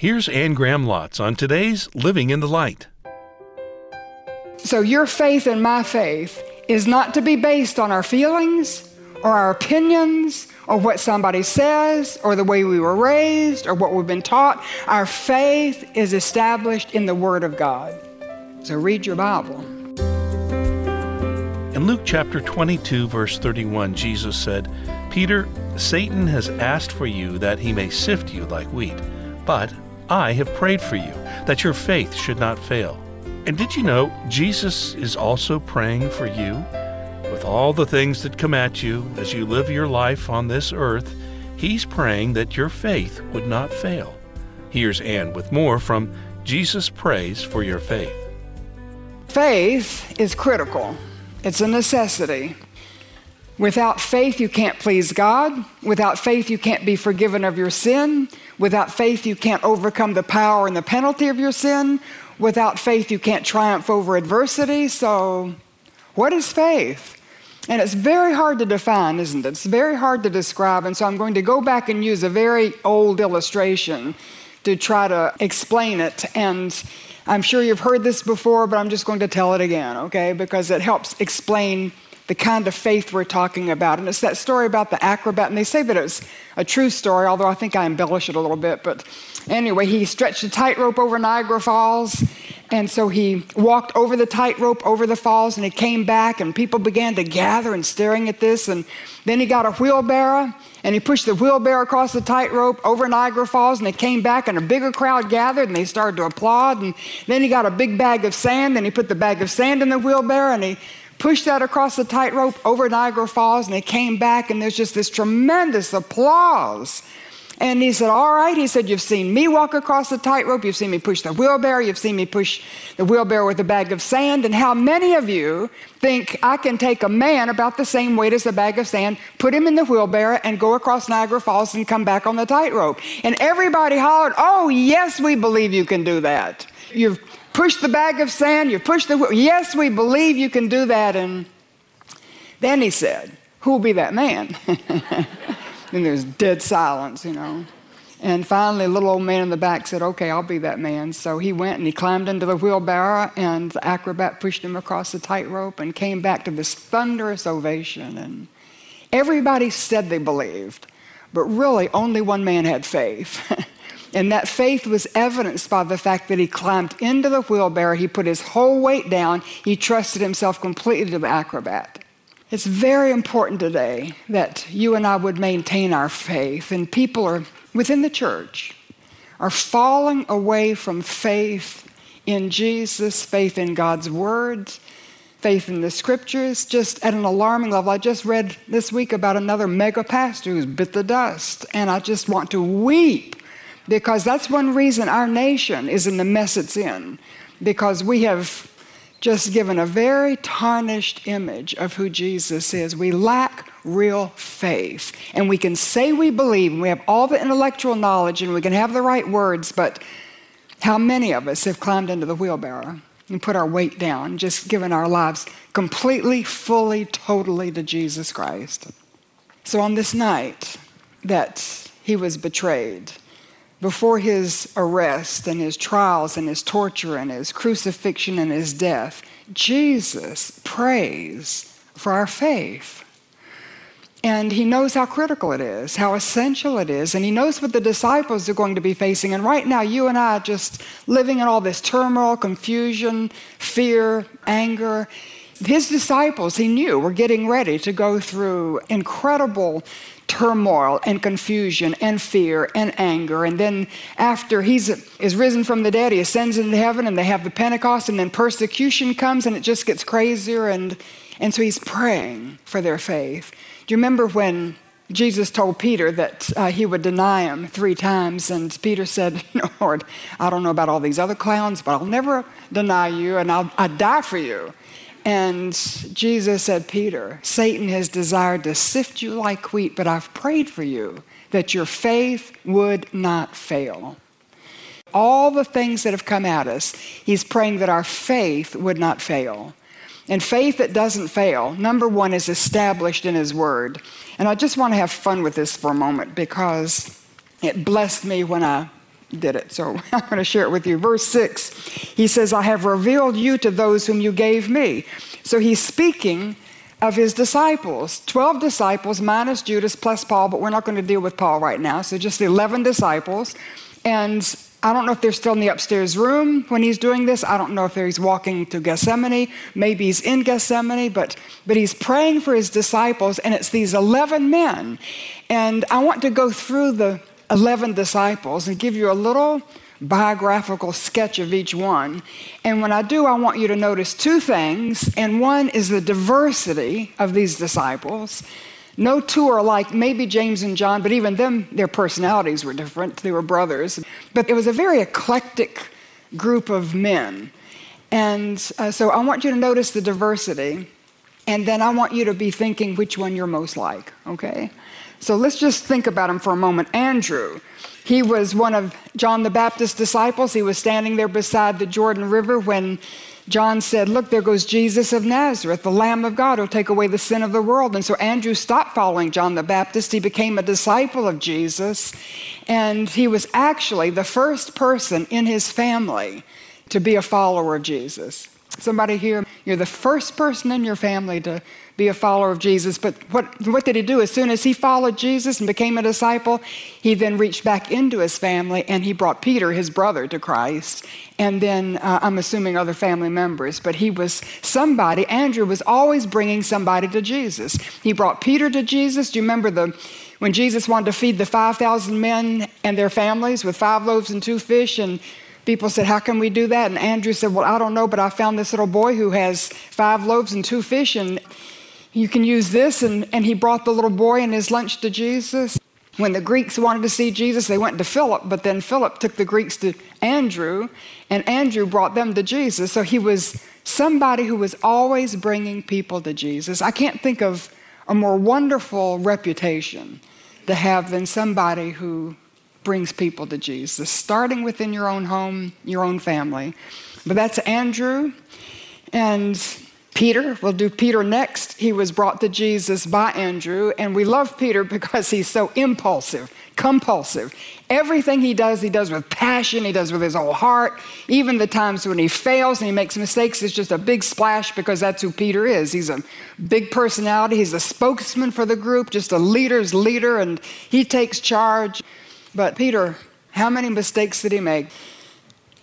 Here's Anne Graham Lotz on today's Living in the Light. So, your faith and my faith is not to be based on our feelings or our opinions or what somebody says or the way we were raised or what we've been taught. Our faith is established in the Word of God. So, read your Bible. In Luke chapter 22, verse 31, Jesus said, Peter, Satan has asked for you that he may sift you like wheat, but I have prayed for you that your faith should not fail. And did you know Jesus is also praying for you? With all the things that come at you as you live your life on this earth, He's praying that your faith would not fail. Here's Anne with more from Jesus Prays for Your Faith. Faith is critical, it's a necessity. Without faith, you can't please God. Without faith, you can't be forgiven of your sin. Without faith, you can't overcome the power and the penalty of your sin. Without faith, you can't triumph over adversity. So, what is faith? And it's very hard to define, isn't it? It's very hard to describe. And so I'm going to go back and use a very old illustration to try to explain it. And I'm sure you've heard this before, but I'm just going to tell it again, okay? Because it helps explain the kind of faith we're talking about. And it's that story about the acrobat. And they say that it's a true story, although I think I embellish it a little bit. But anyway, he stretched a tightrope over Niagara Falls. And so he walked over the tightrope, over the falls, and he came back, and people began to gather and staring at this. And then he got a wheelbarrow, and he pushed the wheelbarrow across the tightrope over Niagara Falls, and he came back, and a bigger crowd gathered, and they started to applaud. And then he got a big bag of sand, and he put the bag of sand in the wheelbarrow, and he pushed that across the tightrope over Niagara Falls, and they came back, and there's just this tremendous applause. And he said, All right. He said, You've seen me walk across the tightrope. You've seen me push the wheelbarrow. You've seen me push the wheelbarrow with a bag of sand. And how many of you think I can take a man about the same weight as a bag of sand, put him in the wheelbarrow, and go across Niagara Falls and come back on the tightrope? And everybody hollered, Oh, yes, we believe you can do that. You've push the bag of sand, you push the. Yes, we believe you can do that. And then he said, Who will be that man? then there's dead silence, you know. And finally, a little old man in the back said, Okay, I'll be that man. So he went and he climbed into the wheelbarrow, and the acrobat pushed him across the tightrope and came back to this thunderous ovation. And everybody said they believed, but really, only one man had faith. And that faith was evidenced by the fact that he climbed into the wheelbarrow, he put his whole weight down, he trusted himself completely to the acrobat. It's very important today that you and I would maintain our faith, and people are within the church are falling away from faith in Jesus, faith in God's word, faith in the scriptures, just at an alarming level. I just read this week about another mega pastor who's bit the dust, and I just want to weep because that's one reason our nation is in the mess it's in, because we have just given a very tarnished image of who Jesus is. We lack real faith. And we can say we believe, and we have all the intellectual knowledge, and we can have the right words, but how many of us have climbed into the wheelbarrow and put our weight down, just given our lives completely, fully, totally to Jesus Christ? So on this night that he was betrayed, before his arrest and his trials and his torture and his crucifixion and his death, Jesus prays for our faith. And he knows how critical it is, how essential it is, and he knows what the disciples are going to be facing. And right now, you and I are just living in all this turmoil, confusion, fear, anger. His disciples, he knew, were getting ready to go through incredible turmoil and confusion and fear and anger. And then after he's is risen from the dead, he ascends into heaven and they have the Pentecost and then persecution comes and it just gets crazier and and so he's praying for their faith. Do you remember when Jesus told Peter that uh, he would deny him three times, and Peter said, Lord, I don't know about all these other clowns, but I'll never deny you, and I'll, I'll die for you. And Jesus said, Peter, Satan has desired to sift you like wheat, but I've prayed for you that your faith would not fail. All the things that have come at us, he's praying that our faith would not fail. And faith that doesn't fail, number one, is established in his word. And I just want to have fun with this for a moment because it blessed me when I did it. So I'm going to share it with you. Verse 6, he says, I have revealed you to those whom you gave me. So he's speaking of his disciples 12 disciples minus Judas plus Paul, but we're not going to deal with Paul right now. So just the 11 disciples. And I don't know if they're still in the upstairs room when he's doing this. I don't know if he's walking to Gethsemane. Maybe he's in Gethsemane, but, but he's praying for his disciples, and it's these 11 men. And I want to go through the 11 disciples and give you a little biographical sketch of each one. And when I do, I want you to notice two things. And one is the diversity of these disciples. No two are like maybe James and John, but even them, their personalities were different. They were brothers. But it was a very eclectic group of men. And uh, so I want you to notice the diversity. And then I want you to be thinking which one you're most like, okay? So let's just think about him for a moment. Andrew, he was one of John the Baptist's disciples. He was standing there beside the Jordan River when John said, Look, there goes Jesus of Nazareth, the Lamb of God who'll take away the sin of the world. And so Andrew stopped following John the Baptist. He became a disciple of Jesus. And he was actually the first person in his family to be a follower of Jesus. Somebody here, you're the first person in your family to be a follower of Jesus. But what, what did he do? As soon as he followed Jesus and became a disciple, he then reached back into his family and he brought Peter, his brother, to Christ. And then uh, I'm assuming other family members. But he was somebody, Andrew was always bringing somebody to Jesus. He brought Peter to Jesus. Do you remember the when Jesus wanted to feed the 5,000 men and their families with five loaves and two fish and people said, How can we do that? And Andrew said, Well, I don't know, but I found this little boy who has five loaves and two fish, and you can use this. And, and he brought the little boy and his lunch to Jesus. When the Greeks wanted to see Jesus, they went to Philip, but then Philip took the Greeks to Andrew, and Andrew brought them to Jesus. So he was somebody who was always bringing people to Jesus. I can't think of a more wonderful reputation to have than somebody who brings people to Jesus, starting within your own home, your own family. But that's Andrew. And Peter, we'll do Peter next. He was brought to Jesus by Andrew, and we love Peter because he's so impulsive, compulsive. Everything he does, he does with passion, he does with his whole heart. Even the times when he fails and he makes mistakes, it's just a big splash because that's who Peter is. He's a big personality, he's a spokesman for the group, just a leader's leader, and he takes charge. But Peter, how many mistakes did he make?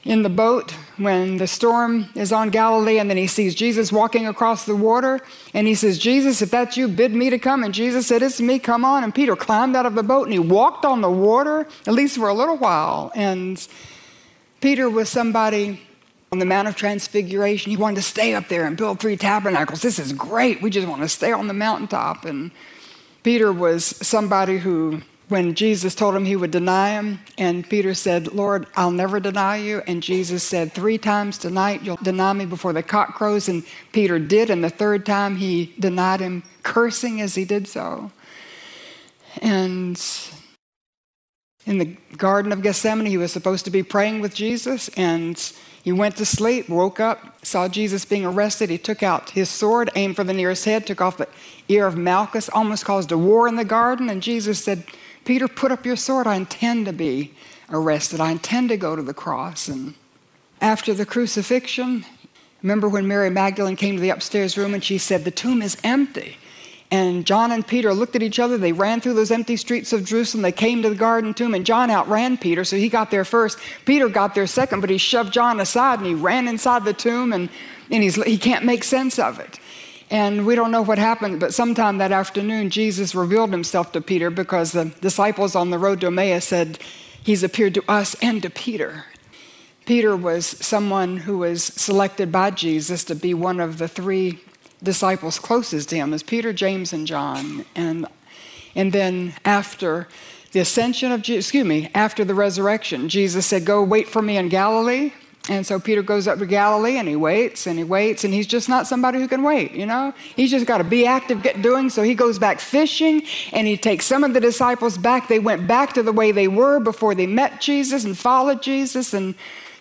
In the boat when the storm is on Galilee, and then he sees Jesus walking across the water, and he says, Jesus, if that's you, bid me to come. And Jesus said, It's me, come on. And Peter climbed out of the boat and he walked on the water, at least for a little while. And Peter was somebody on the Mount of Transfiguration. He wanted to stay up there and build three tabernacles. This is great. We just want to stay on the mountaintop. And Peter was somebody who when Jesus told him he would deny him, and Peter said, Lord, I'll never deny you. And Jesus said, Three times tonight you'll deny me before the cock crows. And Peter did, and the third time he denied him, cursing as he did so. And in the Garden of Gethsemane, he was supposed to be praying with Jesus, and he went to sleep, woke up, saw Jesus being arrested. He took out his sword, aimed for the nearest head, took off the ear of Malchus, almost caused a war in the garden. And Jesus said, Peter, put up your sword. I intend to be arrested. I intend to go to the cross. And after the crucifixion, remember when Mary Magdalene came to the upstairs room and she said, The tomb is empty. And John and Peter looked at each other. They ran through those empty streets of Jerusalem. They came to the garden tomb, and John outran Peter, so he got there first. Peter got there second, but he shoved John aside and he ran inside the tomb, and, and he's, he can't make sense of it. And we don't know what happened, but sometime that afternoon, Jesus revealed himself to Peter because the disciples on the road to Emmaus said, He's appeared to us and to Peter. Peter was someone who was selected by Jesus to be one of the three disciples closest to him, as Peter, James, and John. And, and then after the ascension of Jesus, excuse me, after the resurrection, Jesus said, Go wait for me in Galilee. And so Peter goes up to Galilee and he waits and he waits and he's just not somebody who can wait, you know? He's just got to be active, get doing. So he goes back fishing and he takes some of the disciples back. They went back to the way they were before they met Jesus and followed Jesus. And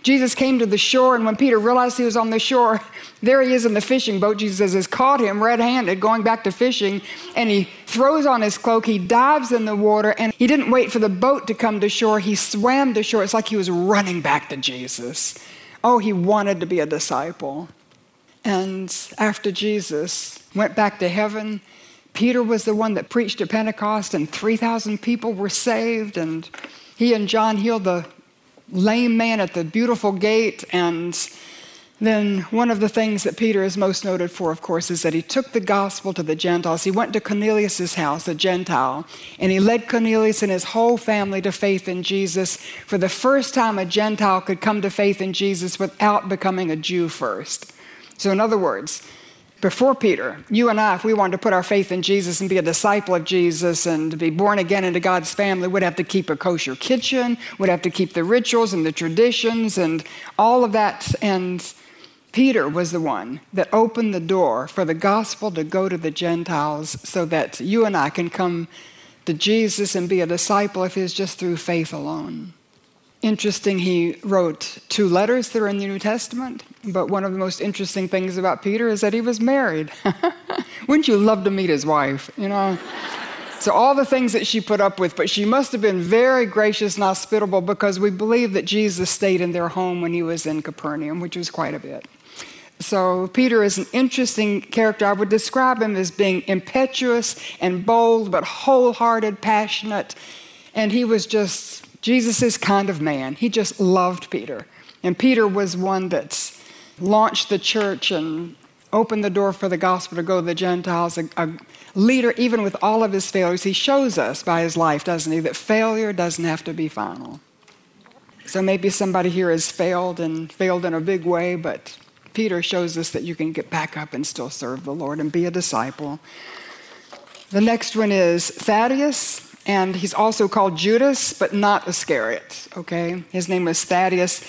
Jesus came to the shore, and when Peter realized he was on the shore, there he is in the fishing boat. Jesus has caught him red handed going back to fishing, and he throws on his cloak. He dives in the water, and he didn't wait for the boat to come to shore. He swam to shore. It's like he was running back to Jesus. Oh, he wanted to be a disciple. And after Jesus went back to heaven, Peter was the one that preached at Pentecost, and 3,000 people were saved, and he and John healed the lame man at the beautiful gate. And then one of the things that Peter is most noted for, of course, is that he took the gospel to the Gentiles. He went to Cornelius' house, a Gentile, and he led Cornelius and his whole family to faith in Jesus. For the first time, a Gentile could come to faith in Jesus without becoming a Jew first. So, in other words, before Peter, you and I, if we wanted to put our faith in Jesus and be a disciple of Jesus and to be born again into God's family, would have to keep a kosher kitchen, would have to keep the rituals and the traditions and all of that. And Peter was the one that opened the door for the gospel to go to the Gentiles so that you and I can come to Jesus and be a disciple of his just through faith alone. Interesting, he wrote two letters that are in the New Testament, but one of the most interesting things about Peter is that he was married. Wouldn't you love to meet his wife? You know? so, all the things that she put up with, but she must have been very gracious and hospitable because we believe that Jesus stayed in their home when he was in Capernaum, which was quite a bit. So, Peter is an interesting character. I would describe him as being impetuous and bold, but wholehearted, passionate. And he was just Jesus' kind of man. He just loved Peter. And Peter was one that launched the church and opened the door for the gospel to go to the Gentiles, a, a, leader, even with all of his failures. He shows us by his life, doesn't he, that failure doesn't have to be final. So maybe somebody here has failed and failed in a big way, but Peter shows us that you can get back up and still serve the Lord and be a disciple. The next one is Thaddeus and he's also called Judas, but not Iscariot, okay? His name was Thaddeus.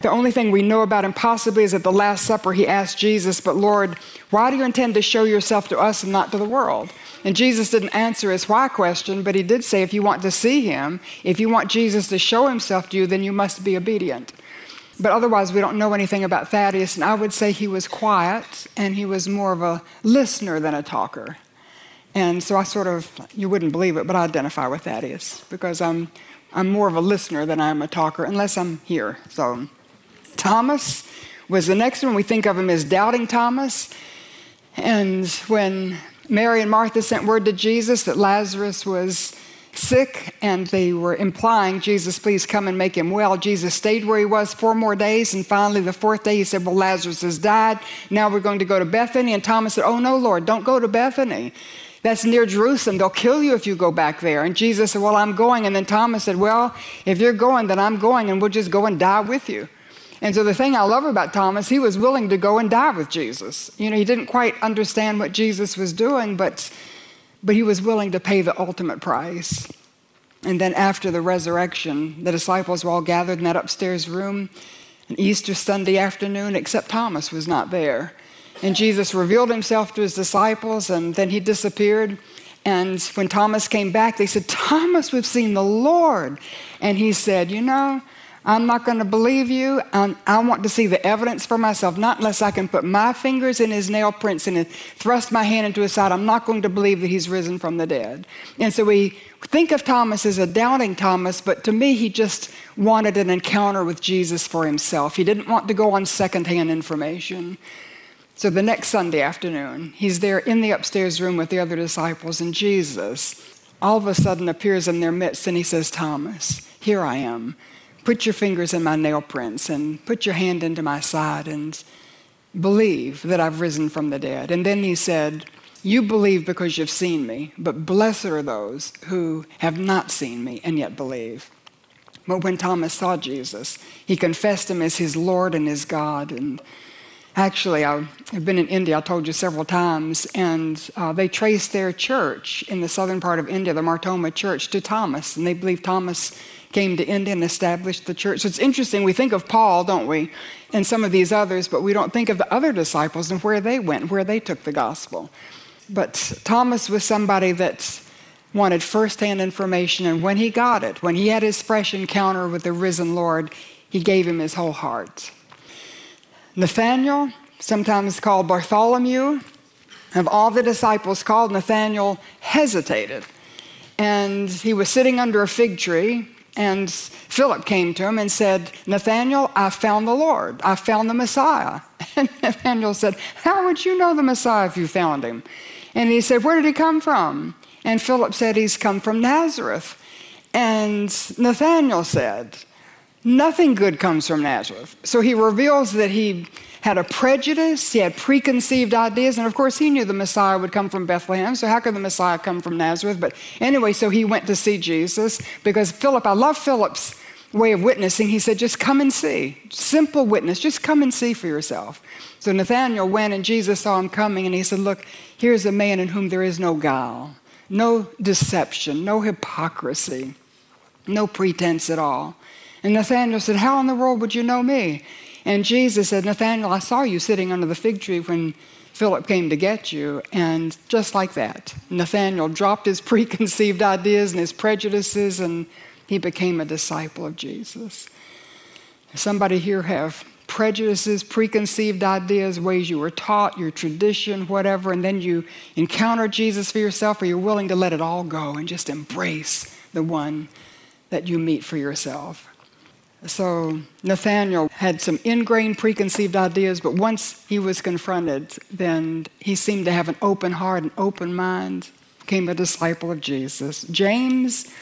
The only thing we know about him possibly is at the Last Supper, he asked Jesus, But Lord, why do you intend to show yourself to us and not to the world? And Jesus didn't answer his why question, but he did say, If you want to see him, if you want Jesus to show himself to you, then you must be obedient. But otherwise, we don't know anything about Thaddeus, and I would say he was quiet and he was more of a listener than a talker. And so I sort of, you wouldn't believe it, but I identify with Thaddeus because I'm, I'm more of a listener than I am a talker, unless I'm here. So Thomas was the next one. We think of him as doubting Thomas. And when Mary and Martha sent word to Jesus that Lazarus was sick and they were implying, Jesus, please come and make him well. Jesus stayed where he was four more days. And finally, the fourth day, he said, Well, Lazarus has died. Now we're going to go to Bethany. And Thomas said, Oh, no, Lord, don't go to Bethany. That's near Jerusalem. They'll kill you if you go back there. And Jesus said, Well, I'm going. And then Thomas said, Well, if you're going, then I'm going, and we'll just go and die with you. And so the thing I love about Thomas, he was willing to go and die with Jesus. You know, he didn't quite understand what Jesus was doing, but, but he was willing to pay the ultimate price. And then after the resurrection, the disciples were all gathered in that upstairs room, an Easter Sunday afternoon, except Thomas was not there. And Jesus revealed himself to his disciples, and then he disappeared. And when Thomas came back, they said, Thomas, we've seen the Lord. And he said, You know, I'm not going to believe you. I'm, i want to see the evidence for myself, not unless I can put my fingers in his nail prints and thrust my hand into his side. I'm not going to believe that he's risen from the dead. And so we think of Thomas as a doubting Thomas, but to me, he just wanted an encounter with Jesus for himself. He didn't want to go on secondhand information. So the next Sunday afternoon, he's there in the upstairs room with the other disciples, and Jesus all of a sudden appears in their midst and he says, Thomas, here I am. Put your fingers in my nail prints and put your hand into my side and believe that I've risen from the dead. And then he said, You believe because you've seen me, but blessed are those who have not seen me and yet believe. But when Thomas saw Jesus, he confessed him as his Lord and his God. And Actually, I've been in India, I told you several times, and uh, they traced their church in the southern part of India, the Mar Thoma church, to Thomas. And they believe Thomas came to India and established the church. So it's interesting. We think of Paul, don't we, and some of these others, but we don't think of the other disciples and where they went, where they took the gospel. But Thomas was somebody that wanted firsthand information, and when he got it, when he had his fresh encounter with the risen Lord, he gave him his whole heart. Nathanael, sometimes called Bartholomew, of all the disciples called, Nathanael hesitated. And he was sitting under a fig tree, and Philip came to him and said, Nathanael, I found the Lord. I found the Messiah. And Nathanael said, How would you know the Messiah if you found him? And he said, Where did he come from? And Philip said, He's come from Nazareth. And Nathanael said, Nothing good comes from Nazareth. So he reveals that he had a prejudice, he had preconceived ideas, and of course he knew the Messiah would come from Bethlehem, so how could the Messiah come from Nazareth? But anyway, so he went to see Jesus because Philip, I love Philip's way of witnessing. He said, just come and see. Simple witness, just come and see for yourself. So Nathanael went and Jesus saw him coming and he said, Look, here's a man in whom there is no guile, no deception, no hypocrisy, no pretense at all. And Nathanael said, How in the world would you know me? And Jesus said, Nathanael, I saw you sitting under the fig tree when Philip came to get you. And just like that, Nathanael dropped his preconceived ideas and his prejudices, and he became a disciple of Jesus. Somebody here have prejudices, preconceived ideas, ways you were taught, your tradition, whatever, and then you encounter Jesus for yourself, or you're willing to let it all go and just embrace the one that you meet for yourself. So Nathanael had some ingrained preconceived ideas, but once he was confronted, then he seemed to have an open heart, an open mind, became a disciple of Jesus. James,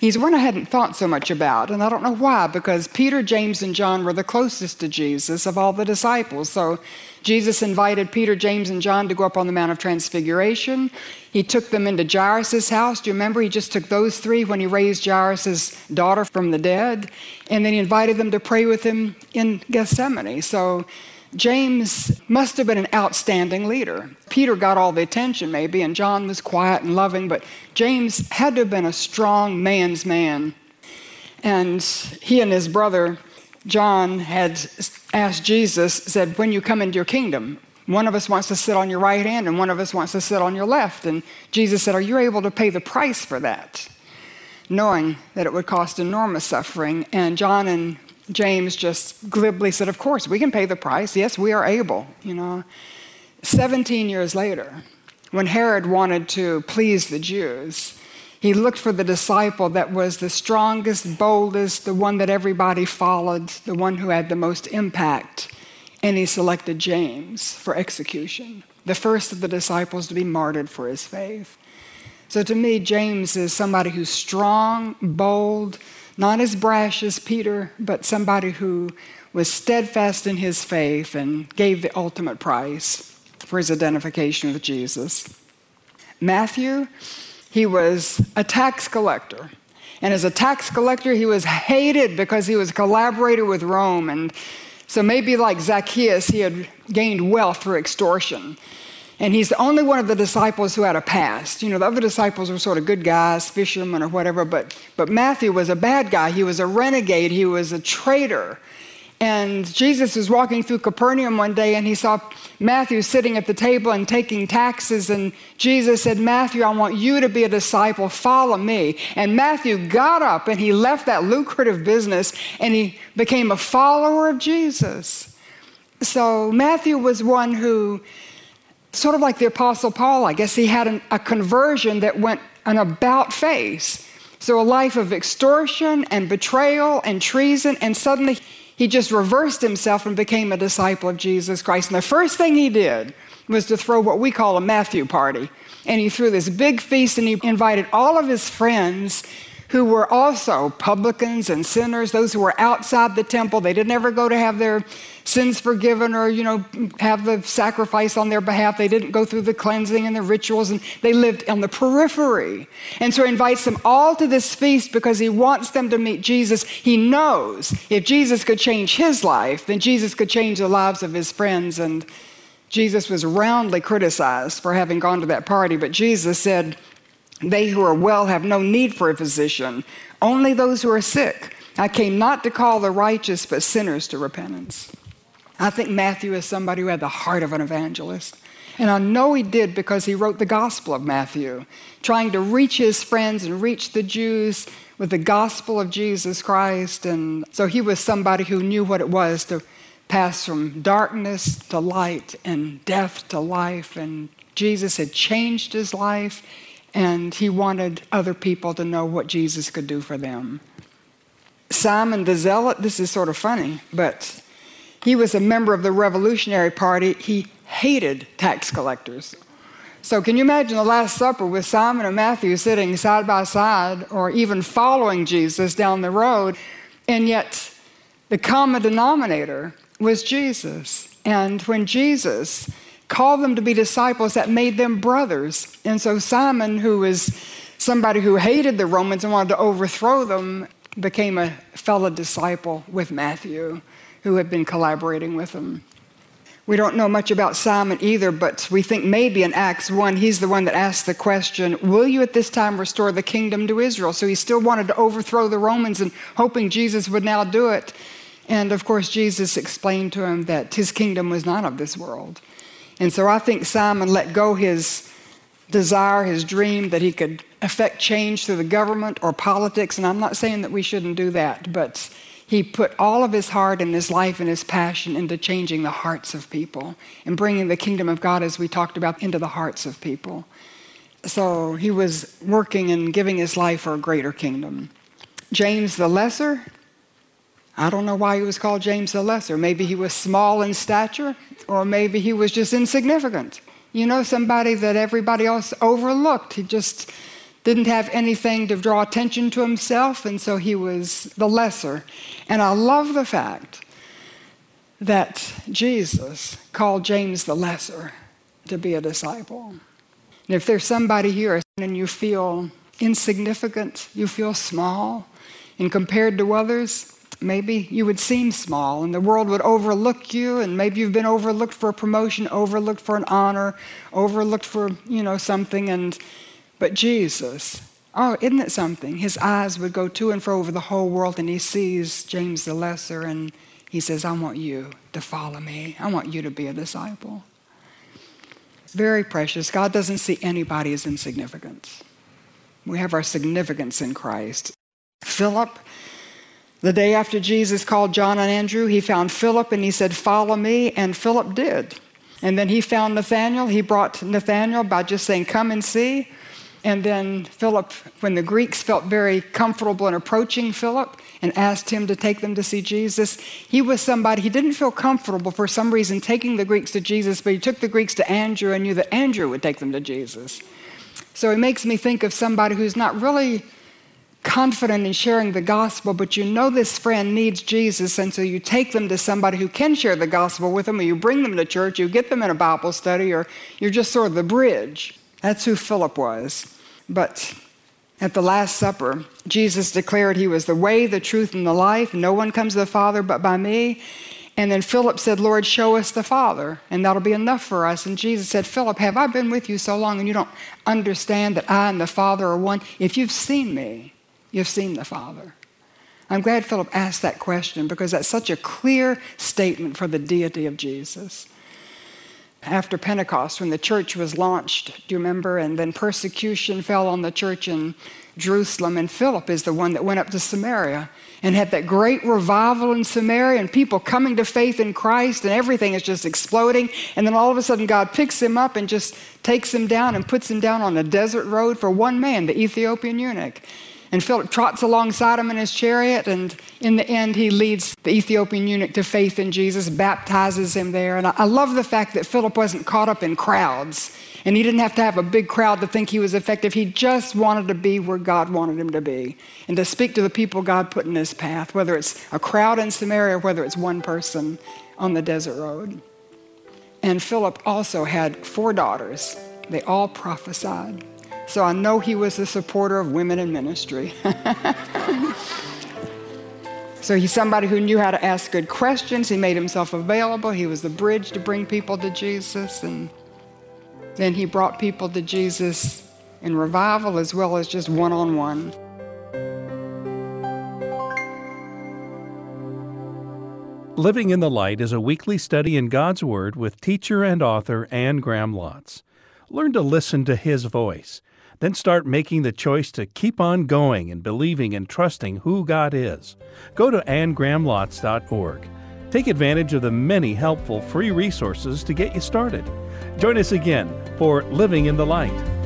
he's one I hadn't thought so much about, and I don't know why, because Peter, James, and John were the closest to Jesus of all the disciples. So Jesus invited Peter, James, and John to go up on the Mount of Transfiguration. He took them into Jairus' house. Do you remember? He just took those three when he raised Jairus' daughter from the dead. And then he invited them to pray with him in Gethsemane. So James must have been an outstanding leader. Peter got all the attention, maybe, and John was quiet and loving, but James had to have been a strong man's man. And he and his brother, John had asked Jesus, said, When you come into your kingdom, one of us wants to sit on your right hand and one of us wants to sit on your left. And Jesus said, Are you able to pay the price for that? Knowing that it would cost enormous suffering. And John and James just glibly said, Of course, we can pay the price. Yes, we are able. You know, 17 years later, when Herod wanted to please the Jews, he looked for the disciple that was the strongest, boldest, the one that everybody followed, the one who had the most impact. And he selected James for execution, the first of the disciples to be martyred for his faith. So to me, James is somebody who's strong, bold, not as brash as Peter, but somebody who was steadfast in his faith and gave the ultimate price for his identification with Jesus. Matthew, he was a tax collector. And as a tax collector, he was hated because he was a collaborator with Rome. And so maybe like Zacchaeus, he had gained wealth through extortion. And he's the only one of the disciples who had a past. You know, the other disciples were sort of good guys, fishermen or whatever, but, but Matthew was a bad guy. He was a renegade, he was a traitor. And Jesus was walking through Capernaum one day and he saw Matthew sitting at the table and taking taxes. And Jesus said, Matthew, I want you to be a disciple. Follow me. And Matthew got up and he left that lucrative business and he became a follower of Jesus. So Matthew was one who, sort of like the Apostle Paul, I guess he had an, a conversion that went an about face. So a life of extortion and betrayal and treason, and suddenly he just reversed himself and became a disciple of Jesus Christ. And the first thing he did was to throw what we call a Matthew party. And he threw this big feast and he invited all of his friends who were also publicans and sinners, those who were outside the temple. They didn't ever go to have their sins forgiven or, you know, have the sacrifice on their behalf. They didn't go through the cleansing and the rituals, and they lived on the periphery. And so he invites them all to this feast because he wants them to meet Jesus. He knows if Jesus could change his life, then Jesus could change the lives of his friends. And Jesus was roundly criticized for having gone to that party, but Jesus said, they who are well have no need for a physician, only those who are sick. I came not to call the righteous, but sinners to repentance. I think Matthew is somebody who had the heart of an evangelist. And I know he did because he wrote the Gospel of Matthew, trying to reach his friends and reach the Jews with the gospel of Jesus Christ. And so he was somebody who knew what it was to pass from darkness to light and death to life. And Jesus had changed his life, and he wanted other people to know what Jesus could do for them. Simon the Zealot, this is sort of funny, but he was a member of the Revolutionary Party. He hated tax collectors. So, can you imagine the Last Supper with Simon and Matthew sitting side by side or even following Jesus down the road? And yet, the common denominator was Jesus. And when Jesus called them to be disciples, that made them brothers. And so, Simon, who was somebody who hated the Romans and wanted to overthrow them, became a fellow disciple with Matthew, who had been collaborating with him. We don't know much about Simon either, but we think maybe in Acts 1, he's the one that asked the question, Will you at this time restore the kingdom to Israel? So he still wanted to overthrow the Romans and hoping Jesus would now do it. And of course, Jesus explained to him that his kingdom was not of this world. And so I think Simon let go his desire, his dream that he could affect change through the government or politics. And I'm not saying that we shouldn't do that, but he put all of his heart and his life and his passion into changing the hearts of people and bringing the kingdom of God, as we talked about, into the hearts of people. So he was working and giving his life for a greater kingdom. James the Lesser, I don't know why he was called James the Lesser. Maybe he was small in stature, or maybe he was just insignificant. You know, somebody that everybody else overlooked. He just didn't have anything to draw attention to himself, and so he was the lesser. And I love the fact that Jesus called James the lesser to be a disciple. And if there's somebody here and you feel insignificant, you feel small, and compared to others, maybe you would seem small and the world would overlook you and maybe you've been overlooked for a promotion overlooked for an honor overlooked for you know something and but Jesus, oh, isn't it something? His eyes would go to and fro over the whole world, and he sees James the Lesser, and he says, I want you to follow me. I want you to be a disciple. Very precious. God doesn't see anybody as insignificant. We have our significance in Christ. Philip, the day after Jesus called John and Andrew, he found Philip and he said, Follow me, and Philip did. And then he found Nathanael. He brought Nathanael by just saying, Come and see. And then Philip, when the Greeks felt very comfortable in approaching Philip and asked him to take them to see Jesus, he was somebody, he didn't feel comfortable for some reason taking the Greeks to Jesus, but he took the Greeks to Andrew and knew that Andrew would take them to Jesus. So it makes me think of somebody who's not really confident in sharing the gospel, but you know this friend needs Jesus, and so you take them to somebody who can share the gospel with them, or you bring them to church, you get them in a Bible study, or you're just sort of the bridge. That's who Philip was. But at the Last Supper, Jesus declared he was the way, the truth, and the life. No one comes to the Father but by me. And then Philip said, Lord, show us the Father, and that'll be enough for us. And Jesus said, Philip, have I been with you so long and you don't understand that I and the Father are one? If you've seen me, you've seen the Father. I'm glad Philip asked that question because that's such a clear statement for the deity of Jesus after Pentecost when the church was launched. Do you remember? And then persecution fell on the church in Jerusalem. And Philip is the one that went up to Samaria and had that great revival in Samaria and people coming to faith in Christ and everything is just exploding. And then all of a sudden, God picks him up and just takes him down and puts him down on a desert road for one man, the Ethiopian eunuch. And Philip trots alongside him in his chariot, and in the end, he leads the Ethiopian eunuch to faith in Jesus, baptizes him there. And I love the fact that Philip wasn't caught up in crowds, and he didn't have to have a big crowd to think he was effective. He just wanted to be where God wanted him to be, and to speak to the people God put in his path, whether it's a crowd in Samaria, whether it's one person on the desert road. And Philip also had four daughters. They all prophesied. So I know he was a supporter of women in ministry. so he's somebody who knew how to ask good questions. He made himself available. He was the bridge to bring people to Jesus. And then he brought people to Jesus in revival as well as just one on one. Living in the Light is a weekly study in God's Word with teacher and author Anne Graham Lotz. Learn to listen to His voice Then start making the choice to keep on going and believing and trusting who God is. Go to annegrahamlotz.org. Take advantage of the many helpful free resources to get you started. Join us again for Living in the Light.